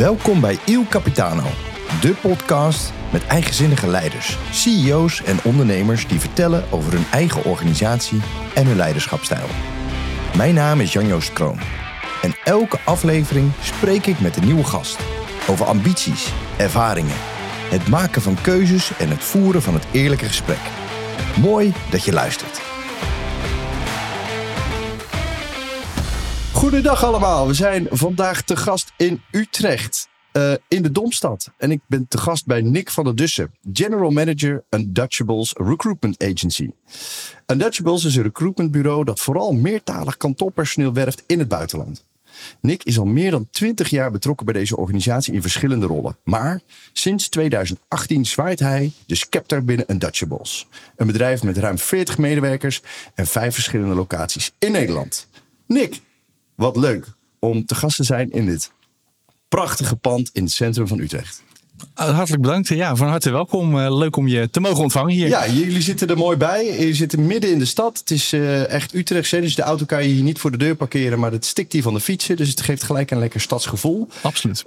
Welkom bij Il Capitano, de podcast met eigenzinnige leiders, CEO's en ondernemers die vertellen over hun eigen organisatie en hun leiderschapstijl. Mijn naam is Jan-Joost Kroon en elke aflevering spreek ik met een nieuwe gast over ambities, ervaringen, het maken van keuzes en het voeren van het eerlijke gesprek. Mooi dat je luistert. Goedendag allemaal. We zijn vandaag te gast in Utrecht. eh, in de Domstad. En ik ben te gast bij Nick van der Dussen, General Manager Untouchables Recruitment Agency. Untouchables is een recruitmentbureau dat vooral meertalig kantoorpersoneel werft in het buitenland. Nick is al meer dan 20 jaar betrokken bij deze organisatie in verschillende rollen. Maar sinds 2018 zwaait hij de scepter binnen Untouchables. Een bedrijf met ruim 40 medewerkers en vijf verschillende locaties in Nederland. Nick, wat leuk om te gast te zijn in dit prachtige pand in het centrum van Utrecht. Uh, Hartelijk bedankt. Ja, van harte welkom. Uh, leuk om je te mogen ontvangen hier. Ja, jullie zitten er mooi bij. Je zit midden in de stad. Het is uh, echt Utrecht. Dus de auto kan je hier niet voor de deur parkeren, maar het stikt hier van de fietsen. Dus het geeft gelijk een lekker stadsgevoel. Absoluut.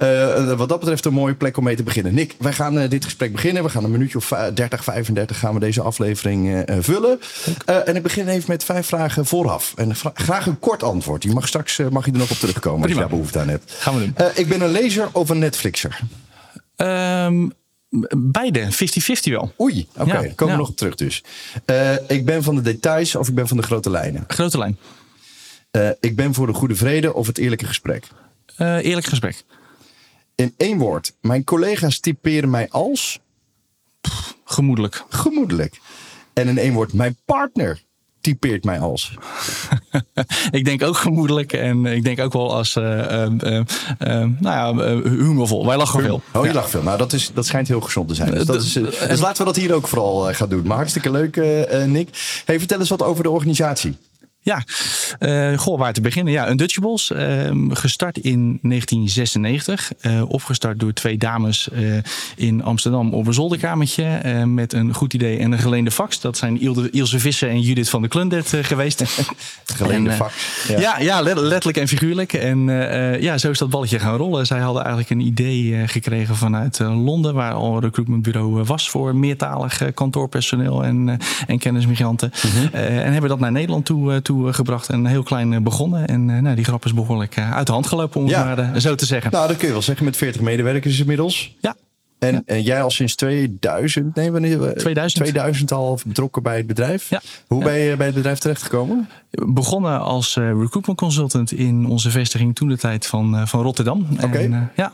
wat dat betreft een mooie plek om mee te beginnen. Nick, wij gaan dit gesprek beginnen. We gaan een minuutje of 30, 35 gaan we deze aflevering vullen. en ik begin even met vijf vragen vooraf. En graag een kort antwoord. Je mag straks mag je er nog op terugkomen Prima. als je daar behoefte aan hebt. Gaan we doen. ik ben een lezer of een Netflixer? Um, beide, 50-50 wel. Oei, oké, okay. ja, komen we nog op terug dus. Uh, ik ben van de details of ik ben van de grote lijnen? Grote lijn. Uh, ik ben voor de goede vrede of het eerlijke gesprek? Uh, eerlijk gesprek. In één woord, mijn collega's typeren mij als? Pff, gemoedelijk. Gemoedelijk. En in één woord, mijn partner typeert mij als? ik denk ook gemoedelijk en ik denk ook wel als uh, uh, uh, nou ja, humorvol. Wij lachen veel. Oh, je ja. lacht veel. Nou, dat, is, dat schijnt heel gezond te zijn. Dus, dat is, dus laten we dat hier ook vooral gaan doen. Maar hartstikke leuk, Nick. Hey, vertel eens wat over de organisatie. Ja, uh, goh, waar te beginnen? Ja, Untouchables, uh, gestart in 1996. Uh, opgestart door twee dames uh, in Amsterdam op een zolderkamertje. met een goed idee en een geleende fax. Dat zijn Ilse, Ilse Visser en Judith van de Klundet geweest. geleende en, fax. Ja, ja, ja letterlijk en figuurlijk. En ja, zo is dat balletje gaan rollen. Zij hadden eigenlijk een idee gekregen vanuit Londen, waar al een recruitmentbureau was voor meertalig kantoorpersoneel en, en kennismigranten. -hmm. en hebben dat naar Nederland toe, toe gebracht en heel klein begonnen. En nou, die grap is behoorlijk uit de hand gelopen, om ja. het maar zo te zeggen. Nou, dat kun je wel zeggen met 40 medewerkers inmiddels. Ja. En, ja. en jij al sinds 2000, nee, wanneer? 2000. 2000 al betrokken bij het bedrijf. Ja. Hoe ben je bij het bedrijf terechtgekomen? Begonnen als recruitment consultant in onze vestiging toen de tijd van, van Rotterdam. Okay. En, ja.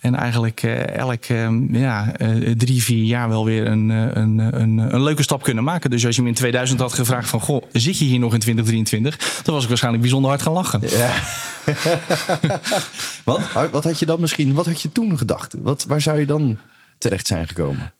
En eigenlijk elk ja, drie, vier jaar wel weer een, een, een, een leuke stap kunnen maken. Dus als je me in 2000 had gevraagd van, goh, zit je hier nog in 2023? Dan was ik waarschijnlijk bijzonder hard gaan lachen. Ja. wat, wat had je dan misschien, wat had je toen gedacht? Wat, waar zou je dan terecht zijn gekomen.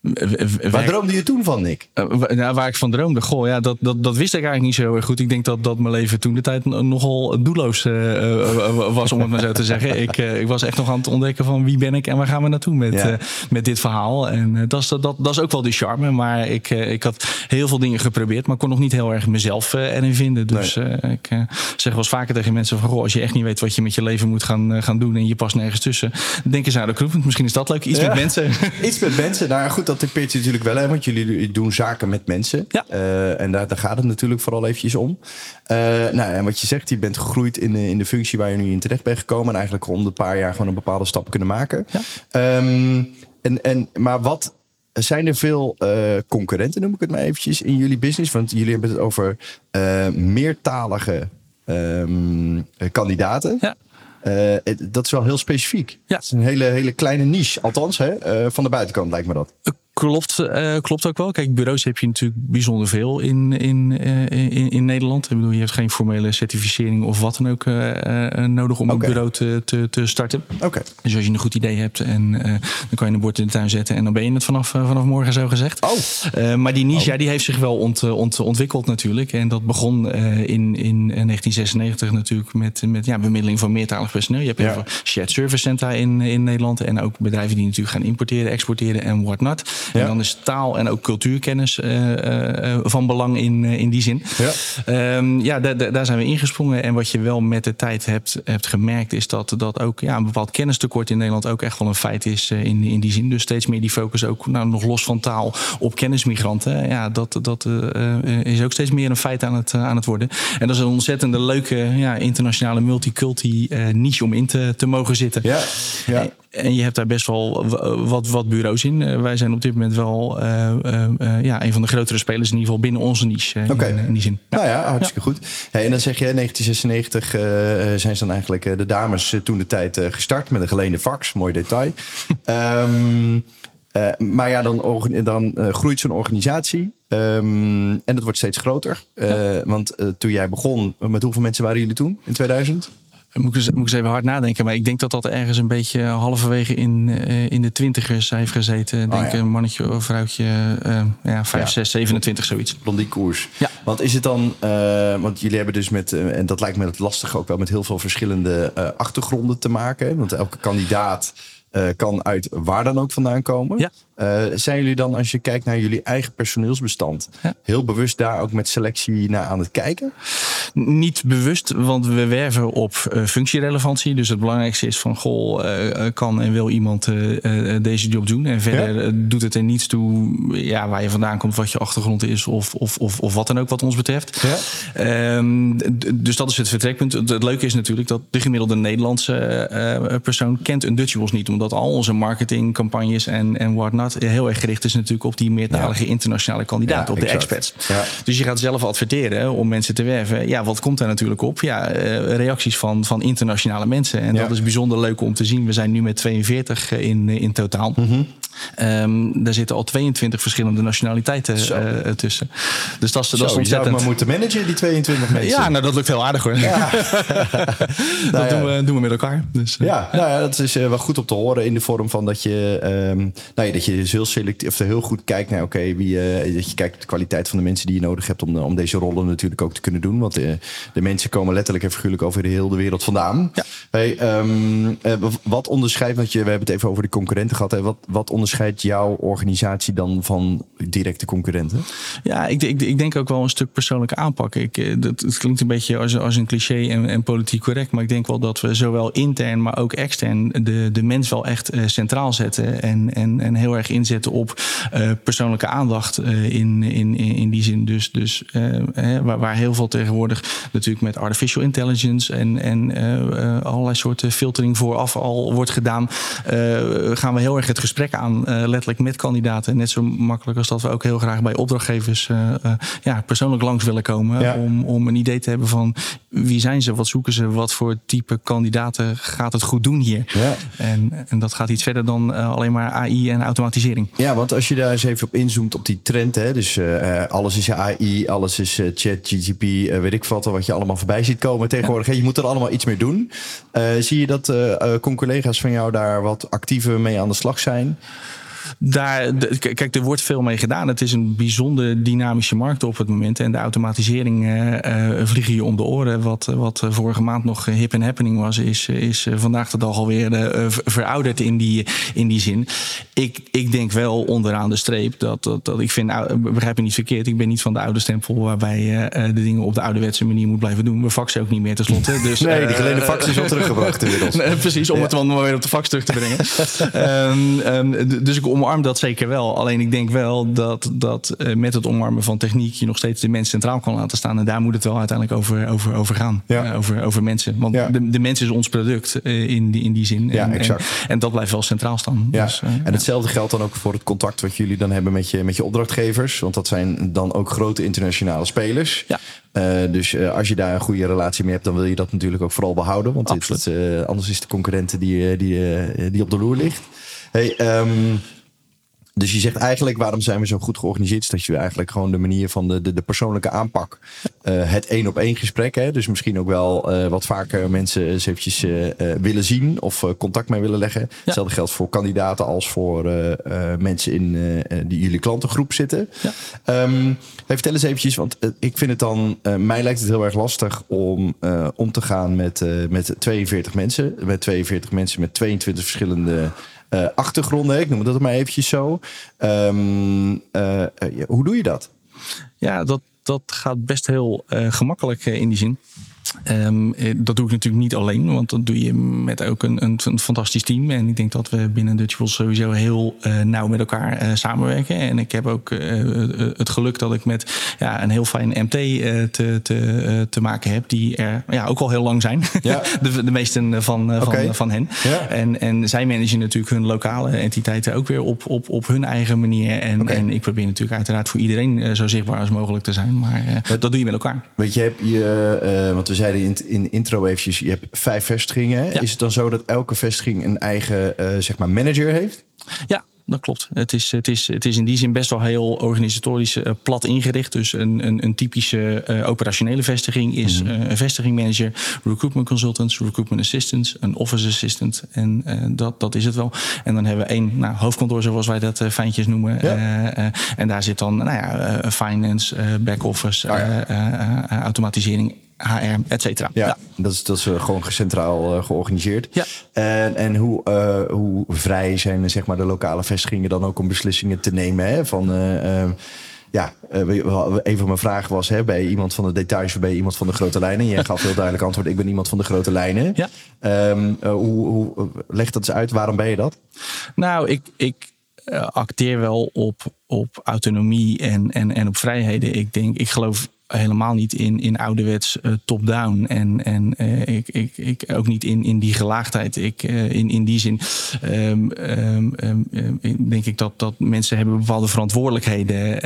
Waar droomde je toen van, Nick? Nou, waar ik van droomde? Goh, ja, dat, dat, dat wist ik eigenlijk niet zo heel erg goed. Ik denk dat, dat mijn leven toen de tijd nogal doelloos uh, was, om het maar zo te zeggen. Ik, ik was echt nog aan het ontdekken van wie ben ik en waar gaan we naartoe met, ja. met dit verhaal. En dat, is, dat, dat is ook wel de charme. Maar ik, ik had heel veel dingen geprobeerd, maar kon nog niet heel erg mezelf erin vinden. Dus nee. ik zeg wel eens vaker tegen mensen van, goh, als je echt niet weet wat je met je leven moet gaan, gaan doen en je past nergens tussen, denk eens aan recruitment. Misschien is dat leuk. Iets ja. met mensen. Met mensen. Nou goed, dat typeert je natuurlijk wel, hè, want jullie doen zaken met mensen. Ja. Uh, en daar, daar gaat het natuurlijk vooral eventjes om. Uh, nou, en wat je zegt, je bent gegroeid in de, in de functie waar je nu in terecht bent gekomen. En eigenlijk om een paar jaar gewoon een bepaalde stap kunnen maken. Ja. Um, en, en, maar wat zijn er veel uh, concurrenten, noem ik het maar eventjes, in jullie business? Want jullie hebben het over uh, meertalige um, kandidaten. Ja. Uh, dat is wel heel specifiek. Ja. Het is een hele, hele kleine niche. Althans, hè, uh, van de buitenkant lijkt me dat. Klopt, uh, klopt ook wel. Kijk, bureaus heb je natuurlijk bijzonder veel in, in, uh, in, in, Nederland. Ik bedoel, je hebt geen formele certificering of wat dan ook uh, nodig om okay. een bureau te, te, te starten. Okay. Dus als je een goed idee hebt, en, dan kan je een bord in de tuin zetten en dan ben je het vanaf, vanaf morgen zo gezegd. Oh. maar die niche, oh. ja, die heeft zich wel ont, ont, ontwikkeld natuurlijk. En dat begon in, in 1996 natuurlijk met, met ja, bemiddeling van meertalig personeel. Je hebt Ja. veel shared service centra in, in Nederland en ook bedrijven die natuurlijk gaan importeren, exporteren en whatnot. En dan is taal en ook cultuurkennis van belang in, in die zin. Ja, um, ja daar zijn we ingesprongen. En wat je wel met de tijd hebt, hebt gemerkt, is dat, dat ook ja, een bepaald kennistekort in Nederland ook echt wel een feit is in, in die zin. Dus steeds meer die focus ook nou, nog los van taal op kennismigranten. Ja, dat, dat is ook steeds meer een feit aan het, aan het worden. En dat is een ontzettende leuke ja, internationale multiculti niche om in te, te mogen zitten. Ja, ja. En je hebt daar best wel wat, wat bureaus in. Eh, wij zijn op dit moment wel uh, uh, ja, een van de grotere spelers, in ieder geval binnen onze niche. Okay. In, in, die zin. Nou ja, hartstikke goed. Hey, en dan zeg je, 1996 zijn ze dan eigenlijk de dames toen de tijd gestart met een geleende fax. Mooi detail. um, maar ja, dan, dan groeit zo'n organisatie. Um, en het wordt steeds groter. Want toen jij begon, met hoeveel mensen waren jullie toen in 2000? Moet ik, eens, moet ik even hard nadenken. Maar ik denk dat dat ergens een beetje halverwege in, uh, in de twintigers heeft gezeten. Denk oh, ja. een mannetje of vrouwtje, uh, ja, 5, ja. 6, 27, zoiets. die koers. Ja. Want is het dan, uh, want jullie hebben dus met, en dat lijkt me het lastig ook wel, met heel veel verschillende achtergronden te maken. Want elke kandidaat kan uit waar dan ook vandaan komen. Ja. Uh, zijn jullie dan, als je kijkt naar jullie eigen personeelsbestand, heel bewust daar ook met selectie naar aan het kijken? Niet bewust, want we werven op uh, functierelevantie. Dus het belangrijkste is van, goh, uh, kan en wil iemand deze job doen? En verder doet het er niets toe ja, waar je vandaan komt, wat je achtergrond is of, of, of, of wat dan ook wat ons betreft. Ja. Um, dus dat is het vertrekpunt. Het, leuke is natuurlijk dat de gemiddelde Nederlandse persoon kent een Dutchables niet, omdat al onze marketingcampagnes en, en whatnot heel erg gericht is natuurlijk op die meertalige internationale kandidaten, op de expats. Dus je gaat zelf adverteren om mensen te werven. Ja, wat komt daar natuurlijk op? Ja, eh, reacties van, van internationale mensen. En dat is bijzonder leuk om te zien. We zijn nu met 42 in, in totaal. Mm Um, daar zitten al 22 verschillende nationaliteiten uh, tussen. Dus dat is, dat is ontzettend. Je zou maar moeten managen, die 22 mensen. Ja, nou dat lukt heel aardig hoor. Ja. dat nou, doen, we, doen we met elkaar. Dus, uh, ja, nou ja, dat is uh, wel goed om te horen in de vorm van dat je, um, nou ja, dat je dus heel selectief of heel goed kijkt naar, oké, okay, wie, dat je kijkt op de kwaliteit van de mensen die je nodig hebt om, om deze rollen natuurlijk ook te kunnen doen. Want de mensen komen letterlijk en figuurlijk over de hele wereld vandaan. Ja. Hey, um, wat onderscheidt, want je, we hebben het even over de concurrenten gehad. Hè, wat, wat onderscheidt jouw organisatie dan van directe concurrenten? Ja, ik, ik, denk ook wel een stuk persoonlijke aanpak. Ik, eh, dat, het klinkt een beetje als, als een cliché en, en politiek correct. Maar ik denk wel dat we zowel intern, maar ook extern de, de mens wel echt uh, centraal zetten. En, en, en heel erg inzetten op uh, persoonlijke aandacht in, in, in die zin. Dus, dus waar, waar heel veel tegenwoordig natuurlijk met artificial intelligence en, en allerlei soorten filtering vooraf al wordt gedaan. gaan we heel erg het gesprek aan uh, letterlijk met kandidaten. Net zo makkelijk als dat we ook heel graag bij opdrachtgevers uh, uh, ja, persoonlijk langs willen komen. Om, om een idee te hebben van wie zijn ze, wat zoeken ze, wat voor type kandidaten gaat het goed doen hier. Ja. En, en dat gaat iets verder dan alleen maar AI en automatisering. Ja, want als je daar eens even op inzoomt op die trend, hè, dus alles is AI, alles is chat, GGP, weet ik wat, wat je allemaal voorbij ziet komen tegenwoordig. Ja. Je moet er allemaal iets mee doen. zie je dat collega's van jou daar wat actiever mee aan de slag zijn? Daar, kijk, er wordt veel mee gedaan. Het is een bijzonder dynamische markt op het moment. En de automatisering uh, vliegen je om de oren. Wat, wat vorige maand nog hip en happening was, is, is vandaag de dag alweer uh, verouderd in die, in die zin. Ik, ik denk wel onderaan de streep dat, dat, dat ik vind, nou, begrijp me niet verkeerd, ik ben niet van de oude stempel waarbij je de dingen op de ouderwetse manier moet blijven doen. We faxen ook niet meer tenslotte. Dus, nee, die geleende fax is al teruggebracht inmiddels. precies, om het dan weer op de fax terug te brengen. um, um, dus ik omarm dat zeker wel. Alleen ik denk wel dat, dat uh, met het omarmen van techniek je nog steeds de mens centraal kan laten staan. En daar moet het wel uiteindelijk over, over, over gaan. Ja. Uh, over, over mensen. Want ja. de, de mens is ons product uh, in, die, in die zin. Ja, en, exact. En, en, dat blijft wel centraal staan. Ja. Dus, en hetzelfde geldt dan ook voor het contact wat jullie dan hebben met je, met je opdrachtgevers. Want dat zijn dan ook grote internationale spelers. Ja. Uh, dus uh, als je daar een goede relatie mee hebt, dan wil je dat natuurlijk ook vooral behouden. Want dit, uh, anders is de concurrenten die, die, die op de loer ligt. Hey, um, dus je zegt eigenlijk, waarom zijn we zo goed georganiseerd? Is dat je eigenlijk gewoon de manier van de, de, de persoonlijke aanpak. Uh, het één op één gesprek. Hè? Dus misschien ook wel uh, wat vaker mensen eens eventjes uh, willen zien of contact mee willen leggen. Ja. Hetzelfde geldt voor kandidaten als voor mensen in die jullie klantengroep zitten. Ja. Um, vertel eens eventjes, want ik vind het dan, mij lijkt het heel erg lastig om om te gaan met, met 42 mensen. Met 42 mensen met 22 verschillende achtergronden. Ik noem dat maar eventjes zo. Ehm, hoe doe je dat? Ja, dat, dat gaat best heel gemakkelijk in die zin. Um, dat doe ik natuurlijk niet alleen, want dat doe je met ook een, een, een fantastisch team. En ik denk dat we binnen Dutchable sowieso heel uh, nauw met elkaar uh, samenwerken. En ik heb ook uh, het geluk dat ik met ja, een heel fijn MT te, te, te maken heb, die er ja, ook al heel lang zijn. Ja. de, de meesten van, okay. van, van hen. Ja. En, en zij managen natuurlijk hun lokale entiteiten ook weer op, op, op hun eigen manier. En, okay. en ik probeer natuurlijk uiteraard voor iedereen zo zichtbaar als mogelijk te zijn. Maar dat doe je met elkaar. Weet je, heb je, want we zeiden in, in intro eventjes, je hebt vijf vestigingen. Is het dan zo dat elke vestiging een eigen uh, zeg maar manager heeft? Ja, dat klopt. Het is, het, is, het is in die zin best wel heel organisatorisch uh, plat ingericht. Dus een, een, een typische uh, operationele vestiging is mm -hmm. uh, een vestigingmanager, recruitment consultants, recruitment assistants, een office assistant. En dat, dat is het wel. En dan hebben we één nou, hoofdkantoor, zoals wij dat fijntjes noemen. Ja. en daar zit dan nou ja, finance, back-office, oh ja. automatisering HR, et cetera. Ja, dat is, dat is uh, gewoon centraal uh, georganiseerd. Ja. En, en hoe, uh, hoe vrij zijn zeg maar, de lokale vestigingen dan ook om beslissingen te nemen? Hè? Van, ja, een van mijn vragen was hè, bij iemand van de details of bij iemand van de grote lijnen. Jij gaf heel duidelijk antwoord, ik ben iemand van de grote lijnen. Ja. Um, hoe, hoe, leg dat eens uit, waarom ben je dat? Nou, ik, ik acteer wel op, op autonomie en, en, en op vrijheden. Ik denk, ik geloof helemaal niet in, in ouderwets uh, top-down. En, en uh, ik, ik, ik ook niet in, in die gelaagdheid. Ik, uh, in, in die zin um, um, um, denk ik dat, dat mensen hebben bepaalde verantwoordelijkheden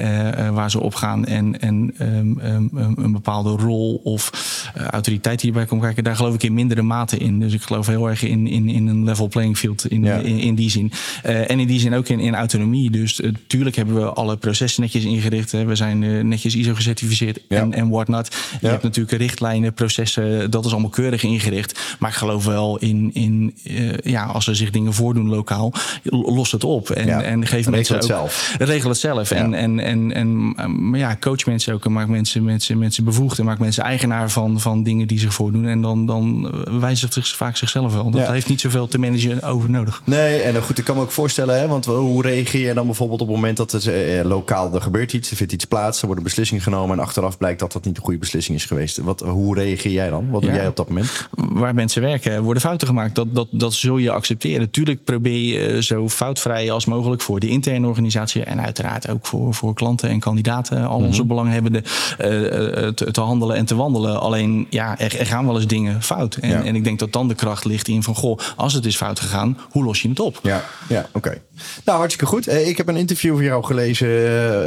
waar ze op gaan. En, en een bepaalde rol of autoriteit die erbij komt kijken. Daar geloof ik in mindere mate in. Dus ik geloof heel erg in, in, in een level playing field in, ja. in, in, die zin. en in die zin ook in, in autonomie. Dus natuurlijk hebben we alle processen netjes ingericht. Hè. We zijn netjes ISO gecertificeerd en, en whatnot. Je hebt natuurlijk richtlijnen, processen, dat is allemaal keurig ingericht. Maar ik geloof wel in, in uh, ja, als er zich dingen voordoen lokaal, los het op. En, ja. en geef mensen het zelf. Regel het zelf. Ja. En, en, en, en maar ja, coach mensen ook en maak mensen, mensen, mensen bevoegd en maak mensen eigenaar van, van dingen die zich voordoen. En dan, dan wijzen zich vaak zichzelf wel. Dat heeft niet zoveel te managen over nodig. Nee, en goed, ik kan me ook voorstellen, hè, want hoe reageer je dan bijvoorbeeld op het moment dat het eh, lokaal er gebeurt iets, er vindt iets plaats, er worden beslissingen genomen en achteraf blijkt dat dat niet de goede beslissing is geweest. Wat, hoe reageer jij dan? Wat doe jij op dat moment? Waar mensen werken, worden fouten gemaakt. Dat, dat, dat zul je accepteren. Tuurlijk probeer je zo foutvrij als mogelijk voor de interne organisatie en uiteraard ook voor, voor klanten en kandidaten, al onze mm belanghebbenden, uh, te, te, handelen en te wandelen. Alleen ja, er, er gaan wel eens dingen fout. En, en, ik denk dat dan de kracht ligt in van goh, als het is fout gegaan, hoe los je het op? Ja, ja oké. Nou, hartstikke goed. Ik heb een interview van jou gelezen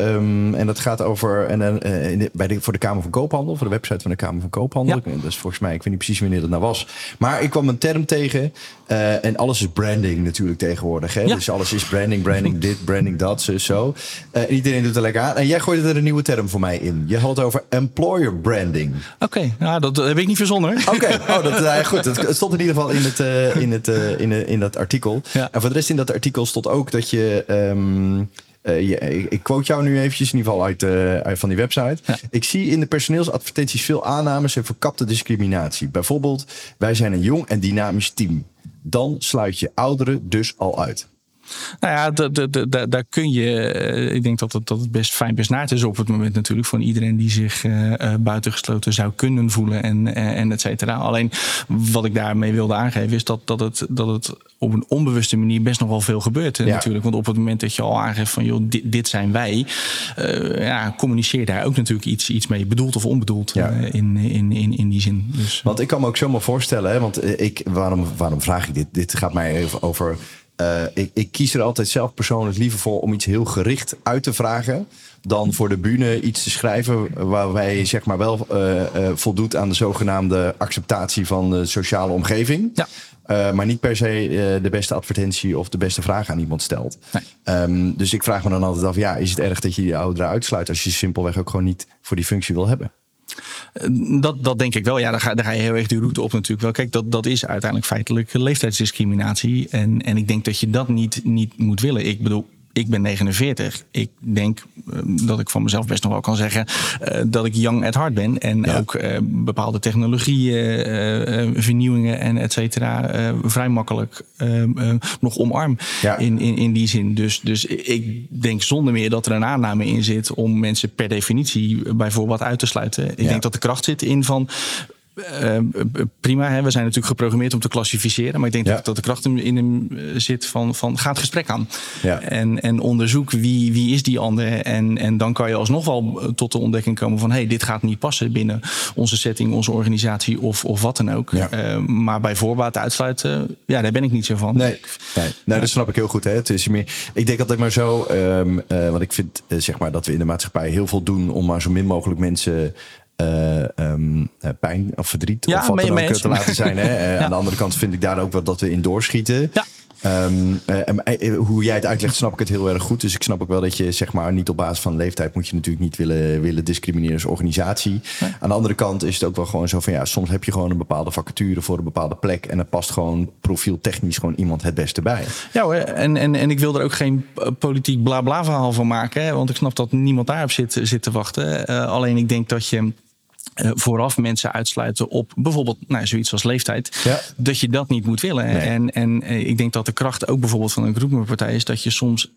um, en dat gaat over en, uh, bij de, voor de Kamer van Koophandel, voor de website van de Kamer van Koophandel. Ja. Dat is volgens mij, ik weet niet precies wanneer dat nou was. Maar ik kwam een term tegen. Uh, en alles is branding natuurlijk tegenwoordig. Hè? Ja. Dus alles is branding, branding dit, branding dat, zo. zo. Uh, iedereen doet er lekker aan. En jij gooide er een nieuwe term voor mij in. Je had het over employer branding. Oké, okay. nou, dat heb ik niet verzonnen. Oké, okay. oh, dat uh, goed. Het stond in ieder geval in, het, in, het, in, in dat artikel. Ja. En voor de rest in dat artikel stond ook dat je... Um, uh, ja, ik quote jou nu eventjes, in ieder geval uit, uh, van die website. Ja. Ik zie in de personeelsadvertenties veel aannames en verkapte discriminatie. Bijvoorbeeld, wij zijn een jong en dynamisch team. Dan sluit je ouderen dus al uit. Nou ja, daar kun je. Eh, ik denk dat het, dat het best fijn besnaard is op het moment natuurlijk. Van iedereen die zich uh, buitengesloten zou kunnen voelen en, en et cetera. Alleen wat ik daarmee wilde aangeven is dat, dat, het, dat het op een onbewuste manier best nog wel veel gebeurt. Natuurlijk. Want op het moment dat je al aangeeft van joh, dit, dit zijn wij. Uh, ja, communiceer daar ook natuurlijk iets, iets mee. Bedoeld of onbedoeld ja. in, in, in, in die zin. Dus, want ik kan me ook zomaar voorstellen. Hè, want ik, waarom, waarom vraag ik dit? Dit gaat mij even over uh, ik, ik, kies er altijd zelf persoonlijk liever voor om iets heel gericht uit te vragen. Dan voor de bühne iets te schrijven waarbij je zeg maar wel uh, uh, voldoet aan de zogenaamde acceptatie van de sociale omgeving. Ja. Uh, maar niet per se de beste advertentie of de beste vraag aan iemand stelt. Nee. Um, dus ik vraag me dan altijd af, ja, is het erg dat je die ouderen uitsluit als je simpelweg ook gewoon niet voor die functie wil hebben? Eh, dat, dat denk ik wel. Ja, daar ga, daar ga je heel erg die route op natuurlijk wel. Kijk, dat, dat is uiteindelijk feitelijk leeftijdsdiscriminatie. En, en ik denk dat je dat niet, niet moet willen. Ik bedoel, ik ben 49. Ik denk eh, dat ik van mezelf best nog wel kan zeggen uh, dat ik young at heart ben. En ja. ook uh, bepaalde technologieën, vernieuwingen en et cetera vrij makkelijk nog omarm ja. in, in, in die zin. Dus, dus ik denk zonder meer dat er een aanname in zit om mensen per definitie bijvoorbeeld uit te sluiten. Ik denk dat de kracht zit in van uh, prima, hè? we zijn natuurlijk geprogrammeerd om te klassificeren. Maar ik denk ja. dat, dat de kracht in hem eh, zit van, van ga het gesprek aan. Ja. En, en onderzoek wie, wie is die ander. En, en dan kan je alsnog wel eh, tot de ontdekking komen van... hé, hey, dit gaat niet passen binnen onze setting, onze organisatie of, of wat dan ook. Ja. Uh, maar bij voorbaat uitsluiten, ja, daar ben ik niet zo van. Nee, nee. nee dat snap ik heel goed. Hè? Het is meer, ik denk altijd maar zo, um, uh, want ik vind zeg maar dat we in de maatschappij heel veel doen... om maar zo min mogelijk mensen uh, um, pijn of verdriet ja, of wat dan ook te laten zijn. Hè? ja. Aan de andere kant vind ik daar ook wel dat we in doorschieten. Ja. Um, uh, hoe jij het uitlegt, snap ik het heel erg goed. Dus ik snap ook wel dat je, zeg maar, niet op basis van leeftijd moet je natuurlijk niet willen, willen discrimineren als organisatie. Nee. Aan de andere kant is het ook wel gewoon zo van ja, soms heb je gewoon een bepaalde vacature voor een bepaalde plek. En er past gewoon profieltechnisch gewoon iemand het beste bij. Ja hoor, en, en, en ik wil er ook geen politiek bla bla verhaal van maken. Hè, want ik snap dat niemand daarop zit, zit te wachten. Uh, alleen ik denk dat je uh, vooraf mensen uitsluiten op bijvoorbeeld nou, zoiets als leeftijd. Ja. Dat je dat niet moet willen. Nee. En, en uh, ik denk dat de kracht ook bijvoorbeeld van een groepspartij is dat je soms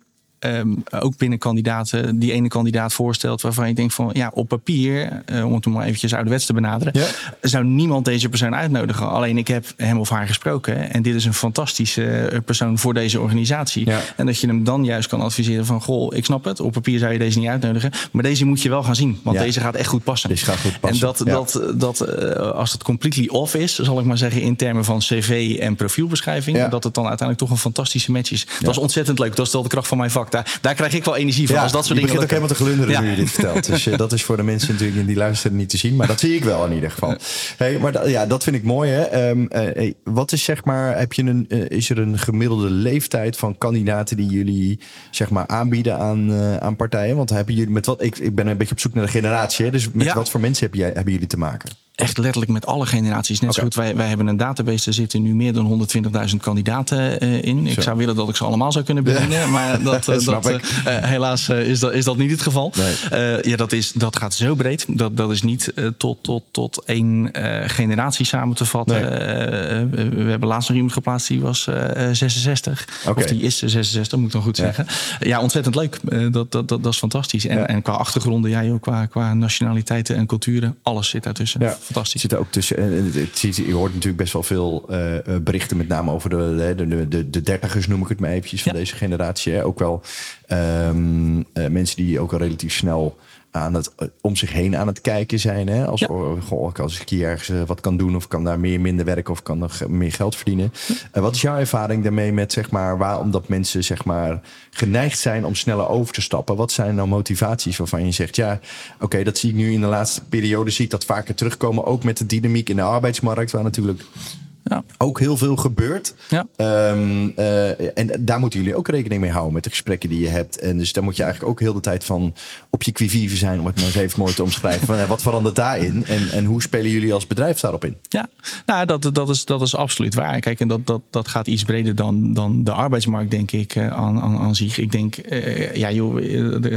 Um, ook binnen kandidaten die ene kandidaat voorstelt waarvan je denkt van ja, op papier, uh, om het maar eventjes ouderwets te benaderen, ja. zou niemand deze persoon uitnodigen. Alleen ik heb hem of haar gesproken en dit is een fantastische persoon voor deze organisatie. Ja. En dat je hem dan juist kan adviseren van goh, ik snap het, op papier zou je deze niet uitnodigen, maar deze moet je wel gaan zien, want ja. deze gaat echt goed passen. Deze gaat goed passen. En dat, dat, dat uh, als het completely off is, zal ik maar zeggen in termen van cv en profielbeschrijving, dat het dan uiteindelijk toch een fantastische match is. Dat is ontzettend leuk. Dat is wel de kracht van mijn vak daar, daar krijg ik wel energie van. Ja, als dat soort je dingen begint ook helemaal te glunderen ja. nu je dit vertelt. Dus uh, dat is voor de mensen natuurlijk die luisteren niet te zien. Maar dat zie ik wel in ieder geval. Hey, maar da, ja, dat vind ik mooi. Hè? Um, uh, hey, wat is zeg maar, heb je een, uh, is er een gemiddelde leeftijd van kandidaten die jullie zeg maar aanbieden aan, aan partijen? Want hebben jullie met wat, ik, ik ben een beetje op zoek naar de generatie. Hè? Dus met ja. wat voor mensen heb jij, hebben jullie te maken? Echt letterlijk met alle generaties. Net okay. zo goed, wij, wij hebben een database, er zitten nu meer dan 120.000 kandidaten uh, in. Ik zo. zou willen dat ik ze allemaal zou kunnen bedienen, maar dat, uh, dat uh, helaas is, dat, is dat niet het geval. Nee. ja, dat, is, dat gaat zo breed. Dat, dat is niet tot, tot, tot één generatie samen te vatten. Nee. we hebben laatst nog iemand geplaatst, die was 66. Okay. Of die is 66, moet ik dan goed ja. zeggen. Ja, ontzettend leuk. dat, dat, dat, dat is fantastisch. En, ja. en qua achtergronden, ja, joh, qua, qua nationaliteiten en culturen, alles zit daartussen. Fantastisch. Zit er ook tussen. En je hoort natuurlijk best wel veel uh, berichten, met name over de, de, de, de dertigers, noem ik het maar eventjes, van ja. deze generatie. Hè. Ook wel um, uh, mensen die ook al relatief snel aan het, om zich heen aan het kijken zijn. Hè? Als, ja. goh, als ik hier ergens wat kan doen of kan daar meer minder werken of kan er meer geld verdienen. Uh, wat is jouw ervaring daarmee met zeg maar waarom dat mensen zeg maar geneigd zijn om sneller over te stappen? Wat zijn nou motivaties waarvan je zegt ja, oké, okay, dat zie ik nu in de laatste periode zie ik dat vaker terugkomen, ook met de dynamiek in de arbeidsmarkt, waar natuurlijk ja. ook heel veel gebeurt. Ja. Um, uh, en daar moeten jullie ook rekening mee houden met de gesprekken die je hebt. En dus daar moet je eigenlijk ook heel de tijd van op je quivive zijn, om het maar eens even mooi te omschrijven. Van, wat verandert daarin en, en hoe spelen jullie als bedrijf daarop in? Ja, nou, dat, dat, is, dat is absoluut waar. Kijk, en dat, dat, dat gaat iets breder dan, dan de arbeidsmarkt, denk ik, uh, aan, aan, aan zich. Ik denk, uh, ja, joh,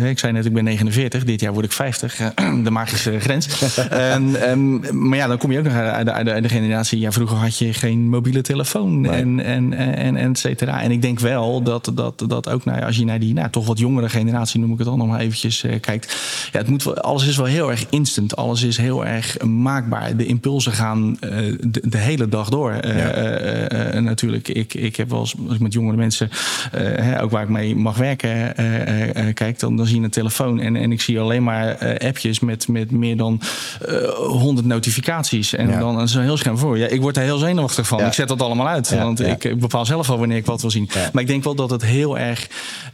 ik zei net, ik ben 49, dit jaar word ik 50, de magische grens. en, um, maar ja, dan kom je ook nog uit de, uit de, uit de generatie. Ja, vroeger had je geen mobiele telefoon nee. en, en, en, en et cetera. En ik denk wel dat, dat, dat ook nou, als je naar die nou, toch wat jongere generatie, noem ik het dan nog maar eventjes, uh, kijkt. Ja, het moet, alles is wel heel erg instant. Alles is heel erg maakbaar. De impulsen gaan uh, de, de, hele dag door. Ja. natuurlijk, ik, ik heb wel eens, als ik met jongere mensen, hè, ook waar ik mee mag werken, kijk, dan, dan zie je een telefoon en, en ik zie alleen maar appjes met, met meer dan 100 notificaties. En ja. dan is een heel scherm voor. Ja, ik word er heel zenuwachtig Ja. Ik zet dat allemaal uit. Ja, want ik, ik, bepaal zelf al wanneer ik wat wil zien. Maar ik denk wel dat het heel erg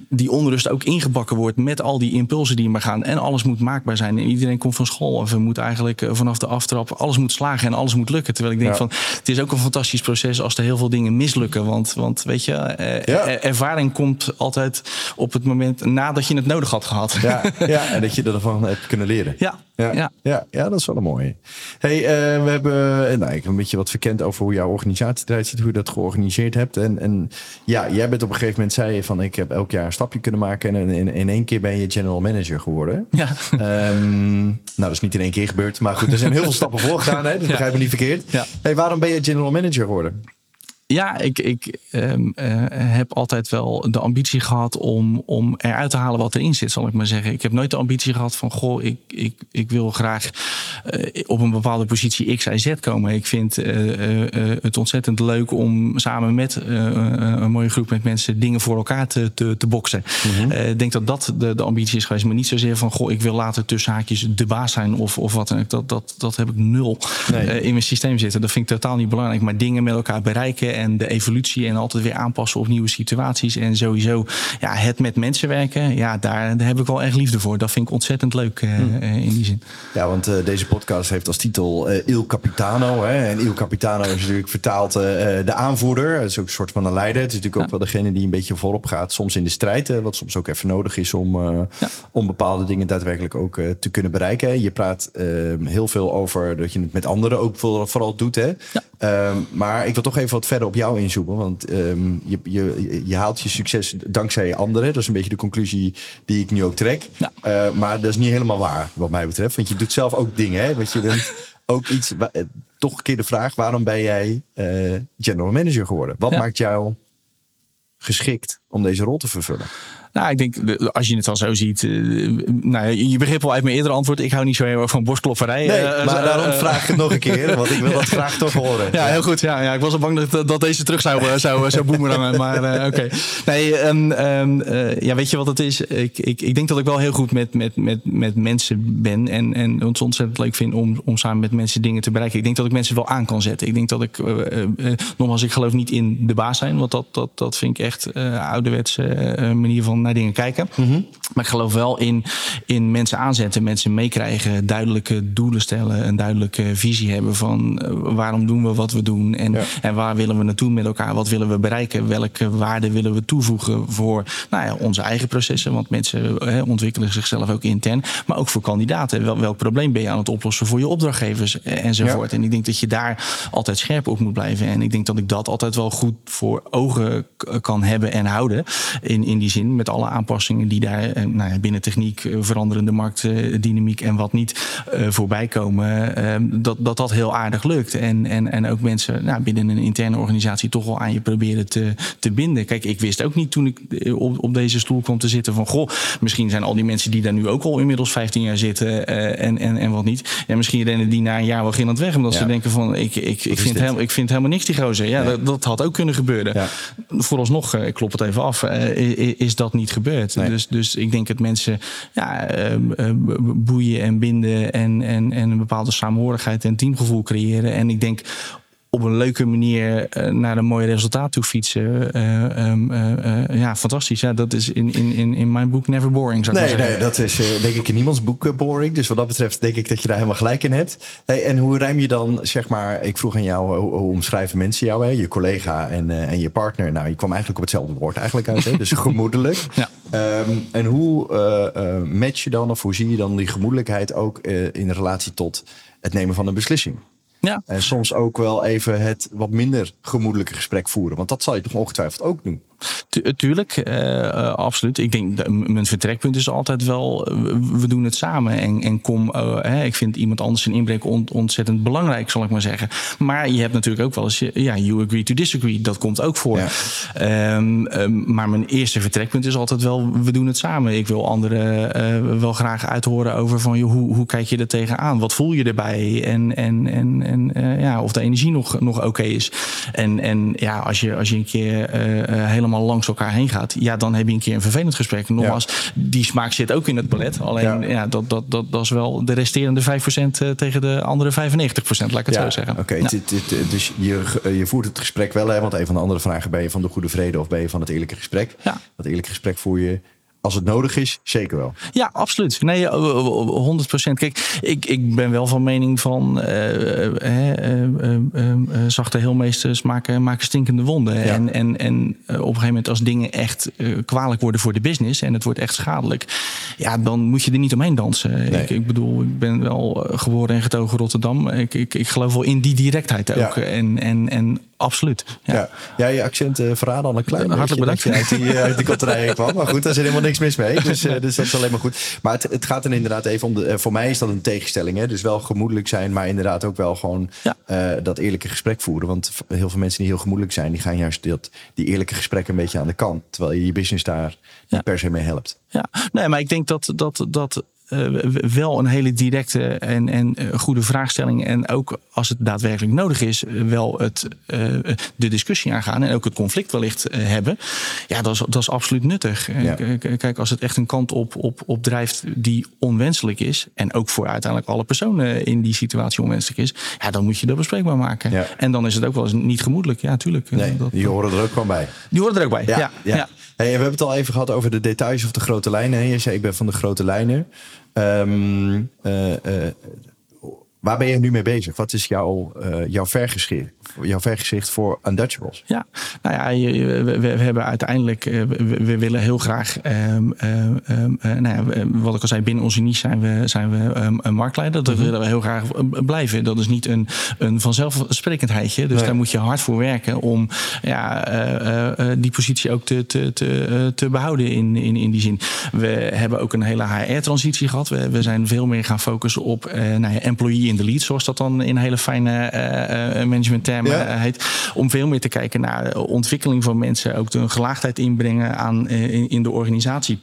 die onrust ook ingebakken wordt met al die impulsen die maar gaan. En alles moet maakbaar zijn. En iedereen komt van school. Of we moeten eigenlijk eh, vanaf de aftrap alles moet slagen en alles moet lukken. Terwijl ik denk van het is ook een fantastisch proces als er heel veel dingen mislukken. Want, want weet je, eh, ervaring komt altijd op het moment nadat je het nodig had gehad. Ja, ja en dat je ervan hebt kunnen leren. Ja, ja, ja. ja, dat is wel een mooie. Hey, uh, we hebben nou, ik een beetje wat verkend over hoe jouw organisatie eruit ziet, hoe je dat georganiseerd hebt. En, en ja, jij bent op een gegeven moment zei je van ik heb elk jaar stapje kunnen maken en in, in één keer ben je general manager geworden. Ja. Ehm, nou, dat is niet in één keer gebeurd, maar goed, er zijn heel veel stappen voor gedaan, hè? dat begrijp me niet verkeerd. Ja. Hey, waarom ben je general manager geworden? Ja, ik, ik um, uh, heb altijd wel de ambitie gehad om, om eruit te halen wat erin zit, zal ik maar zeggen. Ik heb nooit de ambitie gehad van, goh, ik, ik, ik wil graag uh, op een bepaalde positie X, Y, Z komen. Ik vind uh, het ontzettend leuk om samen met een mooie groep met mensen dingen voor elkaar te, te, te boksen. Mm -hmm. Ik denk dat dat de, de ambitie is geweest, maar niet zozeer van, goh, ik wil later tussen haakjes de baas zijn of, of wat dan ook. Dat, dat, dat heb ik nul nee. in mijn systeem zitten. Dat vind ik totaal niet belangrijk, maar dingen met elkaar bereiken en de evolutie en altijd weer aanpassen op nieuwe situaties. En sowieso ja, het met mensen werken, ja, daar, daar heb ik wel echt liefde voor. Dat vind ik ontzettend leuk uh, hmm. in die zin. Ja, want uh, deze podcast heeft als titel uh, Il Capitano. Hè? En Il Capitano is natuurlijk vertaald de aanvoerder. Het is ook een soort van een leider. Het is natuurlijk ook ja. wel degene die een beetje voorop gaat. Soms in de strijd, wat soms ook even nodig is om, ja. om bepaalde dingen daadwerkelijk ook te kunnen bereiken. Je praat ehm, heel veel over dat je het met anderen ook vooral doet. Hè? Ja. Um, maar ik wil toch even wat verder op jou inzoomen. Want um, je, je, je haalt je succes dankzij anderen. Dat is een beetje de conclusie die ik nu ook trek. Uh, maar dat is niet helemaal waar, wat mij betreft. Want je doet zelf ook dingen. Hè? Want je bent ook iets. Toch een keer de vraag: waarom ben jij uh, general manager geworden? Wat ja. maakt jou geschikt om deze rol te vervullen? Nou, ik denk, als je het al zo ziet. Uh, nou, je begreep al uit mijn eerdere antwoord. Ik hou niet zo heel erg van borstklopperij. Nee, uh, maar uh, daarom vraag ik het nog een keer. Want ik wil dat graag toch horen. Ja, heel goed. Ja, ja, ik was al bang dat, dat deze terug zou, zou, zou boemerangen. maar oké. Okay. Nee, um, um, ja, weet je wat het is? Ik, ik, ik denk dat ik wel heel goed met, met, met, met mensen ben. En, en het ontzettend leuk vind om, om samen met mensen dingen te bereiken. Ik denk dat ik mensen wel aan kan zetten. Ik denk dat ik, nogmaals, ik geloof niet in de baas zijn. Want dat, dat, dat vind ik echt ouderwetse manier van naar dingen kijken. Mm -hmm. Maar ik geloof wel in, in mensen aanzetten, mensen meekrijgen, duidelijke doelen stellen, een duidelijke visie hebben van uh, waarom doen we wat we doen en, ja. en waar willen we naartoe met elkaar, wat willen we bereiken, welke waarden willen we toevoegen voor nou ja, onze eigen processen, want mensen hè, ontwikkelen zichzelf ook intern, maar ook voor kandidaten. Wel, welk probleem ben je aan het oplossen voor je opdrachtgevers enzovoort. Ja. En ik denk dat je daar altijd scherp op moet blijven. En ik denk dat ik dat altijd wel goed voor ogen kan hebben en houden in, in die zin met alle aanpassingen die daar nou ja, binnen techniek, veranderende marktdynamiek en wat niet voorbij komen, uh, dat, dat dat heel aardig lukt. En, en, en ook mensen nou, binnen een interne organisatie toch wel aan je proberen te, te binden. Kijk, ik wist ook niet toen ik op, op deze stoel kwam te zitten van goh, misschien zijn al die mensen die daar nu ook al inmiddels 15 jaar zitten en, en, en wat niet. En misschien rennen die na een jaar wel gillend weg, omdat ja. ze denken van ik, ik, ik, vind helemaal, ik vind helemaal niks die gozer. Ja, nee. dat, dat, had ook kunnen gebeuren. Ja. Vooralsnog, ik klop het even af, is dat niet gebeurd. Nee. Dus, dus ik denk dat mensen ja, uh, uh, boeien en binden en, en, en een bepaalde saamhorigheid en teamgevoel creëren. En ik denk op een leuke manier uh, naar een mooi resultaat toe fietsen. Uh, um, uh, ja, fantastisch. Ja, dat is in, in, in, in mijn boek never boring. Zou nee, nee, dat is denk ik in niemands boek boring. Dus wat dat betreft denk ik dat je daar helemaal gelijk in hebt. Hey, en hoe ruim je dan, zeg maar, ik vroeg aan jou, hoe, hoe omschrijven mensen jou, hè? je collega en, en je partner? Nou, je kwam eigenlijk op hetzelfde woord eigenlijk uit, hè? dus gemoedelijk. ja. Um, en hoe match je dan, of hoe zie je dan die gemoedelijkheid ook in relatie tot het nemen van een beslissing? Ja. En soms ook wel even het wat minder gemoedelijke gesprek voeren. Want dat zal je toch ongetwijfeld ook doen. Tu tuurlijk, uh, uh, absoluut. Ik denk, dat mijn vertrekpunt is altijd wel, we doen het samen. En, en kom, hè, ik vind iemand anders zijn inbrek on, ontzettend belangrijk, zal ik maar zeggen. Maar je hebt natuurlijk ook wel eens, ja, you agree to disagree. Dat komt ook voor. Ja. Um, um, maar mijn eerste vertrekpunt is altijd wel, we doen het samen. Ik wil anderen wel graag uithoren over van, joh, hoe, hoe kijk je er tegenaan? Wat voel je erbij? En, en, en, en ja, of de energie nog, nog oké okay is. En, en ja, als je, als je een keer helemaal helemaal langs elkaar heen gaat, ja, dan heb je een keer een vervelend gesprek. Nogmaals, ja. die smaak zit ook in het ballet. Alleen ja. ja, dat, dat, dat, dat is wel de resterende 5% tegen de andere 95%, laat ik het zo zeggen. Oké, okay. dus je, je voert het gesprek wel, hè? want een van de andere vragen ben je van de goede vrede of ben je van het eerlijke gesprek? Ja. Dat eerlijke gesprek voer je als het nodig is, zeker wel. Ja, absoluut. Nee, 100 procent. Kijk, ik, ik ben wel van mening van zachte heelmeesters maken, maken stinkende wonden. Ja. En, en, en op een gegeven moment als dingen echt kwalijk worden voor de business en het wordt echt schadelijk, ja, dan moet je er niet omheen dansen. Nee. Ik, ik, bedoel, ik ben wel geboren en getogen Rotterdam. Ik, ik, ik geloof wel in die directheid ook. Ja. En, en, en absoluut. Ja, Ja. ja. je accent uh, verraden al een klein Hartelijk beetje bedankt. je uit die, uh, uit die kotterijen kwam. Maar goed, daar zit helemaal niks mis mee. Dus, uh, dus dat is alleen maar goed. Maar het, het gaat er inderdaad even om... De, voor mij is dat een tegenstelling. Hè? Dus wel gemoedelijk zijn, maar inderdaad ook wel gewoon ja. dat eerlijke gesprek voeren. Want heel veel mensen die heel gemoedelijk zijn... die gaan juist dat, die eerlijke gesprekken een beetje aan de kant. Terwijl je je business daar niet per se mee helpt. Ja, nee, maar ik denk dat... dat, dat wel een hele directe en, en uh, goede vraagstelling. En ook als het daadwerkelijk nodig is, wel het, uh, de discussie aangaan. En ook het conflict wellicht hebben. Ja, dat is, dat is absoluut nuttig. Ja. Kijk, als het echt een kant op, op, op drijft die onwenselijk is. En ook voor uiteindelijk alle personen in die situatie onwenselijk is. Ja, dan moet je dat bespreekbaar maken. Ja. En dan is het ook wel eens niet gemoedelijk. Ja, tuurlijk. Nee, dat, die horen er ook gewoon bij. Die horen er ook bij, ja. ja, ja. Hey, we hebben het al even gehad over de details of de grote lijnen. Je zei, ik ben van de grote lijnen. Um, waar ben je nu mee bezig? Wat is jouw, uh, jouw, vergezicht, jouw vergezicht voor Untouchables? Ja, nou ja, we, we, hebben uiteindelijk, we, we, willen heel graag, um, um, nou ja, wat ik al zei, binnen onze niche zijn we, zijn we een marktleider. Dat mm -hmm. willen we heel graag blijven. Dat is niet een, een vanzelfsprekendheidje. Dus nee. daar moet je hard voor werken om ja, die positie ook te, te, te, te behouden in, in, in die zin. We hebben ook een hele HR-transitie gehad. We, we zijn veel meer gaan focussen op nou ja, employee in de lead, zoals dat dan in hele fijne uh, managementtermen ja. heet. Om veel meer te kijken naar de ontwikkeling van mensen, ook de gelaagdheid inbrengen aan, in, in de organisatie.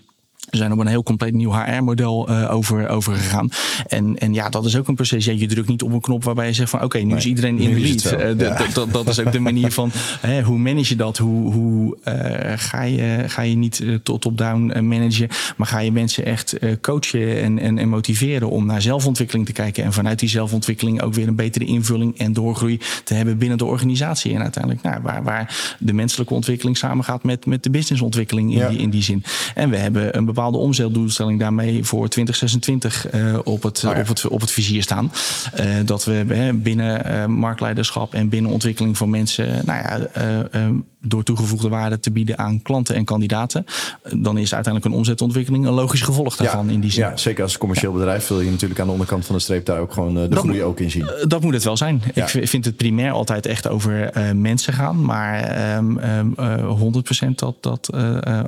We zijn op een heel compleet nieuw HR-model uh, over, over gegaan. En, en ja, dat is ook een proces. Ja, je drukt niet op een knop waarbij je zegt van... oké, okay, nu nee, is iedereen in de lead. Uh, ja. dat, dat is ook de manier van... Hè, hoe manage je dat? Hoe, hoe uh, ga, je, ga je niet tot top-down managen... maar ga je mensen echt coachen en, en, en motiveren... om naar zelfontwikkeling te kijken... en vanuit die zelfontwikkeling ook weer een betere invulling... en doorgroei te hebben binnen de organisatie. En uiteindelijk nou, waar, waar de menselijke ontwikkeling samengaat... met, met de businessontwikkeling in, ja. die, in die zin. En we hebben een bepaalde omzetdoelstelling daarmee voor 2026 uh, op, het, Oh op, het, op het vizier staan. Uh, dat we binnen marktleiderschap en binnen ontwikkeling van mensen, nou ja, door toegevoegde waarde te bieden aan klanten en kandidaten, dan is uiteindelijk een omzetontwikkeling een logisch gevolg daarvan ja, in die zin. Ja, zeker als commercieel bedrijf wil je natuurlijk aan de onderkant van de streep daar ook gewoon de dat groei ook in zien. Dat moet het wel zijn. Ja. Ik vind het primair altijd echt over mensen gaan, maar um, um, 100% dat, dat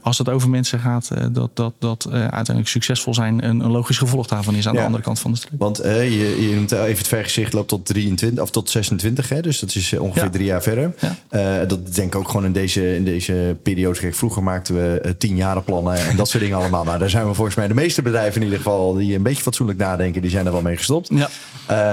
als het over mensen gaat, dat, dat, dat uiteindelijk succesvol zijn een, een, logisch gevolg daarvan is aan ja. de andere kant van de streep. Want je, je noemt even het vergezicht loopt tot 23 of tot 26, hè? dus dat is ongeveer drie jaar verder. Dat denk ik ook gewoon in deze, in deze periode. Kijk, vroeger maakten we tien jaren plannen en dat soort dingen allemaal. Nou, daar zijn we volgens mij de meeste bedrijven in ieder geval die een beetje fatsoenlijk nadenken, die zijn er wel mee gestopt. Ja.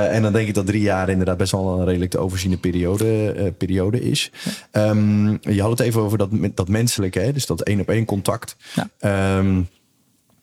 en dan denk ik dat drie jaar inderdaad best wel een redelijk te overziene periode, periode is. Ja. Um, je had het even over dat, dat menselijke, hè? dus dat één op één contact. Ja. Um,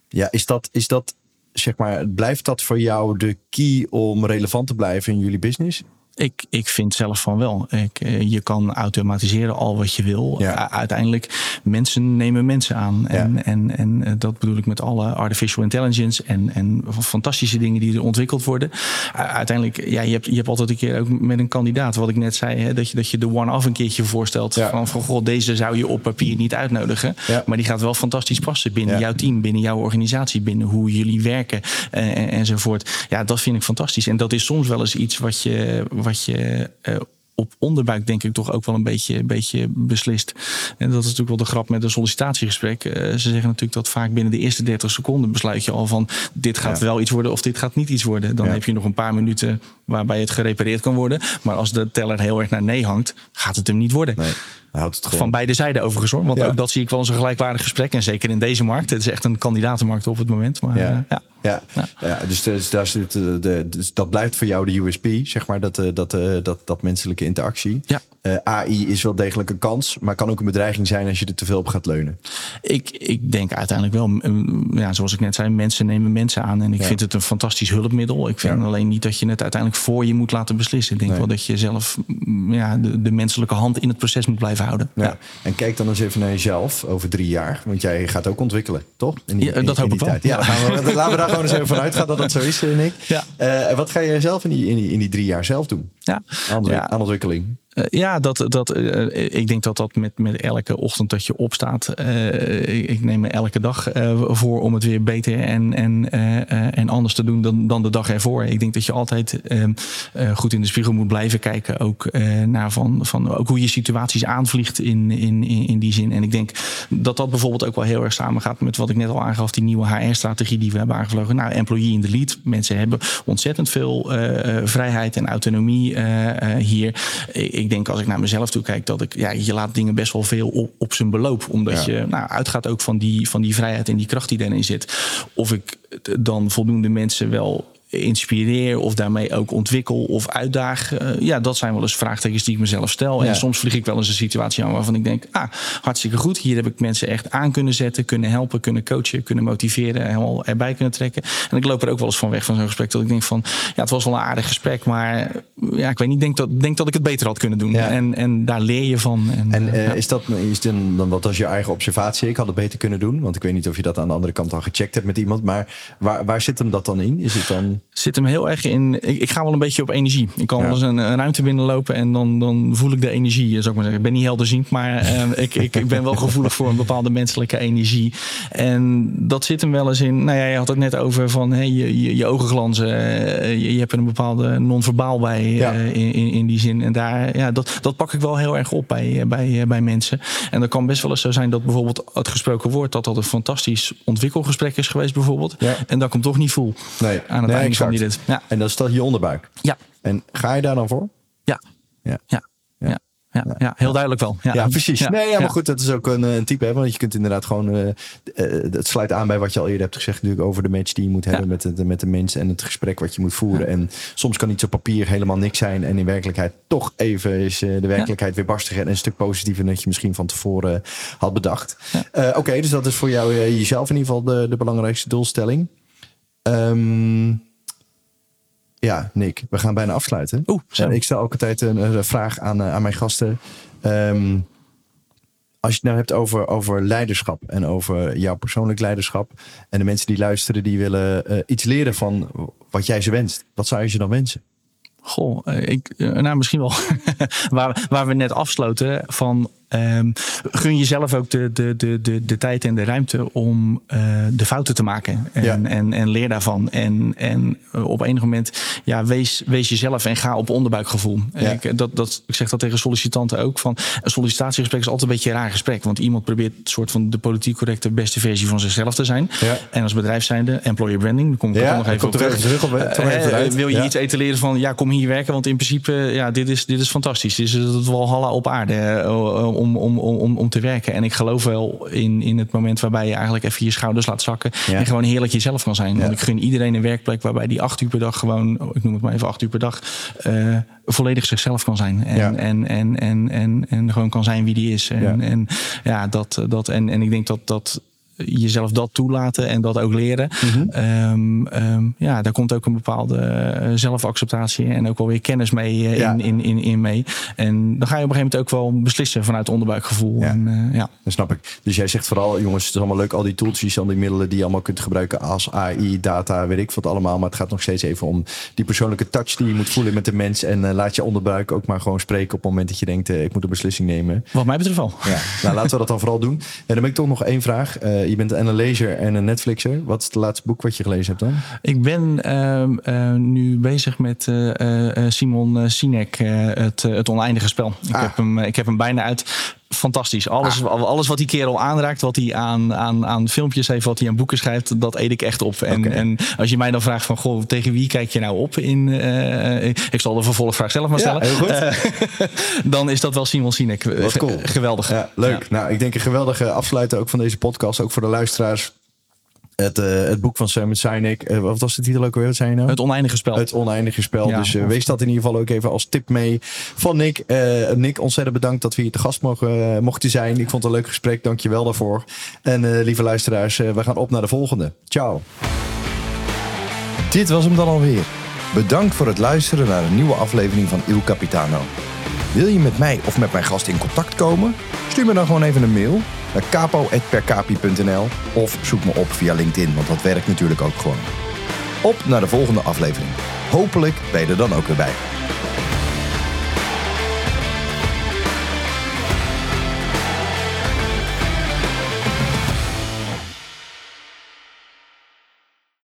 ja, is dat, is dat, zeg maar, blijft dat voor jou de key om relevant te blijven in jullie business? Ik, ik vind zelf van wel. Ik, je kan automatiseren al wat je wil. Ja. Uiteindelijk, mensen nemen mensen aan. En, Ja. en, en dat bedoel ik met alle artificial intelligence en, en fantastische dingen die er ontwikkeld worden. Uiteindelijk, ja, je hebt, je hebt altijd een keer ook met een kandidaat, wat ik net zei, hè, dat, je, dat je de one-off een keertje voorstelt. Ja. Van, van god, deze zou je op papier niet uitnodigen. Maar die gaat wel fantastisch passen binnen jouw team, binnen jouw organisatie, binnen hoe jullie werken eh, en, enzovoort. Ja, dat vind ik fantastisch. En dat is soms wel eens iets wat je, wat je eh, op onderbuik denk ik toch ook wel een beetje, een beetje beslist. En dat is natuurlijk wel de grap met een sollicitatiegesprek. Eh, ze zeggen natuurlijk dat vaak binnen de eerste 30 seconden besluit je al van dit gaat Ja. wel iets worden of dit gaat niet iets worden. Dan Ja. heb je nog een paar minuten waarbij het gerepareerd kan worden. Maar als de teller heel erg naar nee hangt, gaat het hem niet worden. Nee, houdt het gewoon. Van beide zijden overigens hoor. Want Ja. ook dat zie ik wel als een gelijkwaardig gesprek. En zeker in deze markt. Het is echt een kandidatenmarkt op het moment. Maar Ja. eh, ja. Ja, Ja. ja. dus, dus, daar zit, eh, de, dus dat blijft voor jou de USP, zeg maar, dat, eh, dat, dat, dat menselijke interactie. Ja. Eh, AI is wel degelijk een kans, maar kan ook een bedreiging zijn als je er te veel op gaat leunen. Ik, ik denk uiteindelijk wel, ja, zoals ik net zei, mensen nemen mensen aan. En ik Ja. vind het een fantastisch hulpmiddel. Ik vind Ja. alleen niet dat je het uiteindelijk voor je moet laten beslissen. Ik denk Nee. wel dat je zelf ja, de, de menselijke hand in het proces moet blijven houden. Ja. En kijk dan eens even naar jezelf over drie jaar, want jij gaat ook ontwikkelen, toch? In Ja, dat hoop ik wel. Ja, gaan we, laten we daar gewoon eens even vanuit gaan dat dat zo is, eh, Nick. Ja. Eh, en wat ga jij zelf in die, in, die, in die drie jaar zelf doen Ja. aan ontwikkeling? Eh, ja, dat, dat, eh, ik denk dat dat met, met elke ochtend dat je opstaat. eh, ik, neem me elke dag voor om het weer beter en, en en anders te doen dan, dan de dag ervoor. Ik denk dat je altijd ehm, goed in de spiegel moet blijven kijken. Ook naar van, van ook hoe je situaties aanvliegt in, in, in, die zin. En ik denk dat dat bijvoorbeeld ook wel heel erg samengaat met wat ik net al aangaf, die nieuwe HR-strategie die we hebben aangevlogen. Nou, employee in the lead. Mensen hebben ontzettend veel vrijheid en autonomie hier. Denk als ik naar mezelf toe kijk, dat ik, ja, je laat dingen best wel veel op, op zijn beloop. Omdat je nou, uitgaat ook van die, van die vrijheid en die kracht die erin zit. Of ik dan voldoende mensen wel inspireer of daarmee ook ontwikkel of uitdaag. Uh, ja, dat zijn wel eens vraagtekens die ik mezelf stel. En soms vlieg ik wel eens een situatie aan waarvan ik denk, ah, hartstikke goed. Hier heb ik mensen echt aan kunnen zetten, kunnen helpen, kunnen coachen, kunnen motiveren, helemaal erbij kunnen trekken. En ik loop er ook wel eens van weg van zo'n gesprek. Dat ik denk van, ja, het was wel een aardig gesprek, maar ja, ik weet niet, denk dat, denk dat ik het beter had kunnen doen. En, en daar leer je van. En, en uh, is dat is dan, dan wat als je eigen observatie? Ik had het beter kunnen doen, want ik weet niet of je dat aan de andere kant al gecheckt hebt met iemand. Maar waar, waar zit hem dat dan in? Is het dan zit hem heel erg in. Ik, ik, ga wel een beetje op energie. Ik kan wel eens een, een, ruimte binnenlopen en dan, dan voel ik de energie. Zou ik maar zeggen. Ik ben niet helderziend, maar uh, ik, ik, ik ben wel gevoelig voor een bepaalde menselijke energie. En dat zit hem wel eens in. Nou ja, je had het net over van hey, je, je, je ogen glanzen. Uh, je, je, hebt er een bepaalde non-verbaal bij uh, in, in, in, die zin. En daar, ja, dat, dat pak ik wel heel erg op bij, bij, bij mensen. En dat kan best wel eens zo zijn dat bijvoorbeeld het gesproken woord, dat dat een fantastisch ontwikkelgesprek is geweest, bijvoorbeeld. Ja. En dat ik hem toch niet voel nee. aan het nee, van die. Ja. En dat is dat je onderbuik. Ja. En ga je daar dan voor? Ja. Ja. ja. ja. Ja, ja, heel duidelijk wel. Ja, ja precies. nee, ja, maar goed, dat is ook een, een type. Hè, want je kunt inderdaad gewoon. Uh, het sluit aan bij wat je al eerder hebt gezegd, natuurlijk over de match die je moet hebben met, de, met de mensen en het gesprek wat je moet voeren. En soms kan iets op papier helemaal niks zijn. En in werkelijkheid toch even is uh, de werkelijkheid weer barstiger en een stuk positiever dan je misschien van tevoren had bedacht. Oké, dus dat is voor jou jezelf in ieder geval de, de belangrijkste doelstelling. Um, ja, Nick, we gaan bijna afsluiten. Oeh, zo. ik stel ook altijd een, een vraag aan, uh, aan mijn gasten. Um, als je het nou hebt over, over leiderschap en over jouw persoonlijk leiderschap. En de mensen die luisteren, die willen uh, iets leren van wat jij ze wenst. Wat zou je ze dan wensen? Goh, ik, nou misschien wel waar, waar we net afsloten van Um, gun jezelf ook de, de, de, de, de tijd en de ruimte om uh, de fouten te maken. En, ja. en, en leer daarvan. En, en op enig moment, ja, wees, wees jezelf en ga op onderbuikgevoel. Ja. Ik, dat, dat, ik zeg dat tegen sollicitanten ook. Van, een sollicitatiegesprek is altijd een beetje een raar gesprek. Want iemand probeert een soort van de politiek correcte beste versie van zichzelf te zijn. Ja. En als bedrijf zijnde, employer branding, daar kom ik ja, nog even op terug. terug op, uh, wil je iets etaleren van, ja, kom hier werken. Want in principe, ja, dit is, dit is fantastisch. Dit is het Walhalla op aarde. Uh, om, om, om, om te werken. En ik geloof wel in, in het moment waarbij je eigenlijk even je schouders laat zakken. En gewoon heerlijk jezelf kan zijn. Want ik gun iedereen een werkplek waarbij die acht uur per dag gewoon, ik noem het maar even acht uur per dag, uh, volledig zichzelf kan zijn. En, en, en, en, en, en, gewoon kan zijn wie die is. En, en ja, dat, dat en, en ik denk dat dat jezelf dat toelaten en dat ook leren. Mm -hmm. um, ja, daar komt ook een bepaalde uh, zelfacceptatie en ook wel weer kennis mee uh, ja. in, in, in, in, mee. En dan ga je op een gegeven moment ook wel beslissen vanuit onderbuikgevoel. Ja. En, uh, ja. Dat snap ik. Dus jij zegt vooral, jongens, het is allemaal leuk, al die tooltjes, al die middelen die je allemaal kunt gebruiken als AI, data, weet ik wat allemaal. Maar het gaat nog steeds even om die persoonlijke touch die je moet voelen met de mens. En laat je onderbuik ook maar gewoon spreken op het moment dat je denkt, ik moet een beslissing nemen. Wat mij betreft wel. Ja. nou, laten we dat dan vooral doen. En dan heb ik toch nog één vraag je bent en een lezer en een Netflixer. Wat is het laatste boek wat je gelezen hebt dan? Ik ben uh, uh, nu bezig met uh, Simon Sinek, het, het oneindige spel. Ik, ah. heb hem, ik heb hem bijna uit fantastisch. Alles, ah. alles wat die kerel aanraakt, wat hij aan, aan, aan filmpjes heeft, wat hij aan boeken schrijft, dat eet ik echt op. En, okay. en als je mij dan vraagt van, goh, tegen wie kijk je nou op? In, uh, ik zal de vervolgvraag zelf maar stellen. Ja, heel goed. dan is dat wel Simon Sinek. Wat cool. Geweldig. Ja, leuk. Ja. Nou, ik denk een geweldige afsluiter ook van deze podcast, ook voor de luisteraars. Het, uh, het boek van Simon Sinek. Uh, wat was de titel ook weer? Wat zei je nou? Het oneindige spel. Het oneindige spel. Ja, dus uh, wees dat in ieder geval ook even als tip mee van Nick. Nick, ontzettend bedankt dat we hier te gast mogen, mochten zijn. Ik vond het een leuk gesprek. Dank je wel daarvoor. En lieve luisteraars, we gaan op naar de volgende. Ciao. Dit was hem dan alweer. Bedankt voor het luisteren naar een nieuwe aflevering van Il Capitano. Wil je met mij of met mijn gast in contact komen? Stuur me dan gewoon even een mail naar capo.percapi.nl of zoek me op via LinkedIn, want dat werkt natuurlijk ook gewoon. Op naar de volgende aflevering. Hopelijk ben je er dan ook weer bij.